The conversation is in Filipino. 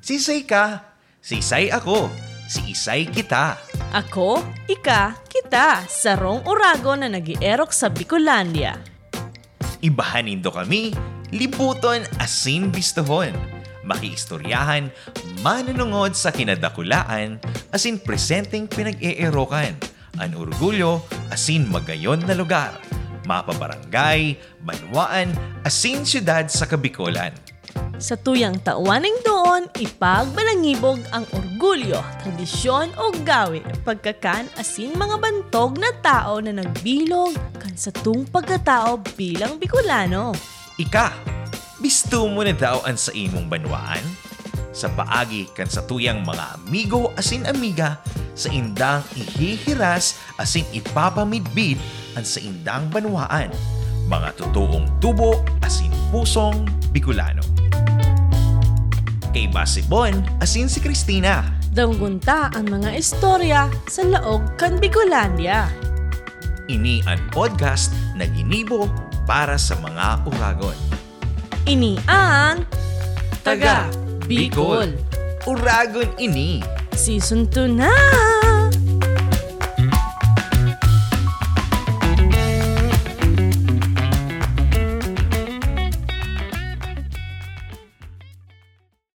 Sisay ka, sisay ako, si isay kita. Ako, ika, kita, sarong urago na nag-ierok sa Bicolandia. Ibahanin do kami, libuton asin bistohon. Makiistoryahan, manunungod sa kinadakulaan, asin presenteng pinag-eerokan. Ang orgulyo, asin magayon na lugar. Mapabarangay, banwaan, asin syudad sa Kabikolan. Sa tuyang tauwaning doon, ipagbalangibog ang orgulyo, tradisyon o gawi, pagkakan asin mga bantog na tao na nagbilog kan sa tung pagkatao bilang Bicolano. Ika, bisto mo na daw ang sa imong banwaan? Sa paagi kan sa tuyang mga amigo asin amiga, sa indang ihihiras asin ipapamidbid ang sa indang banwaan. Mga totoong tubo asin pusong Bicolano. Kay Basibon asin si Christina. Danggunta ang mga istorya sa laog kan Bicolandia. Ini ang podcast na ginibo para sa mga uragon. Ini ang Taga Bicol Uragon ini. Season 2 na!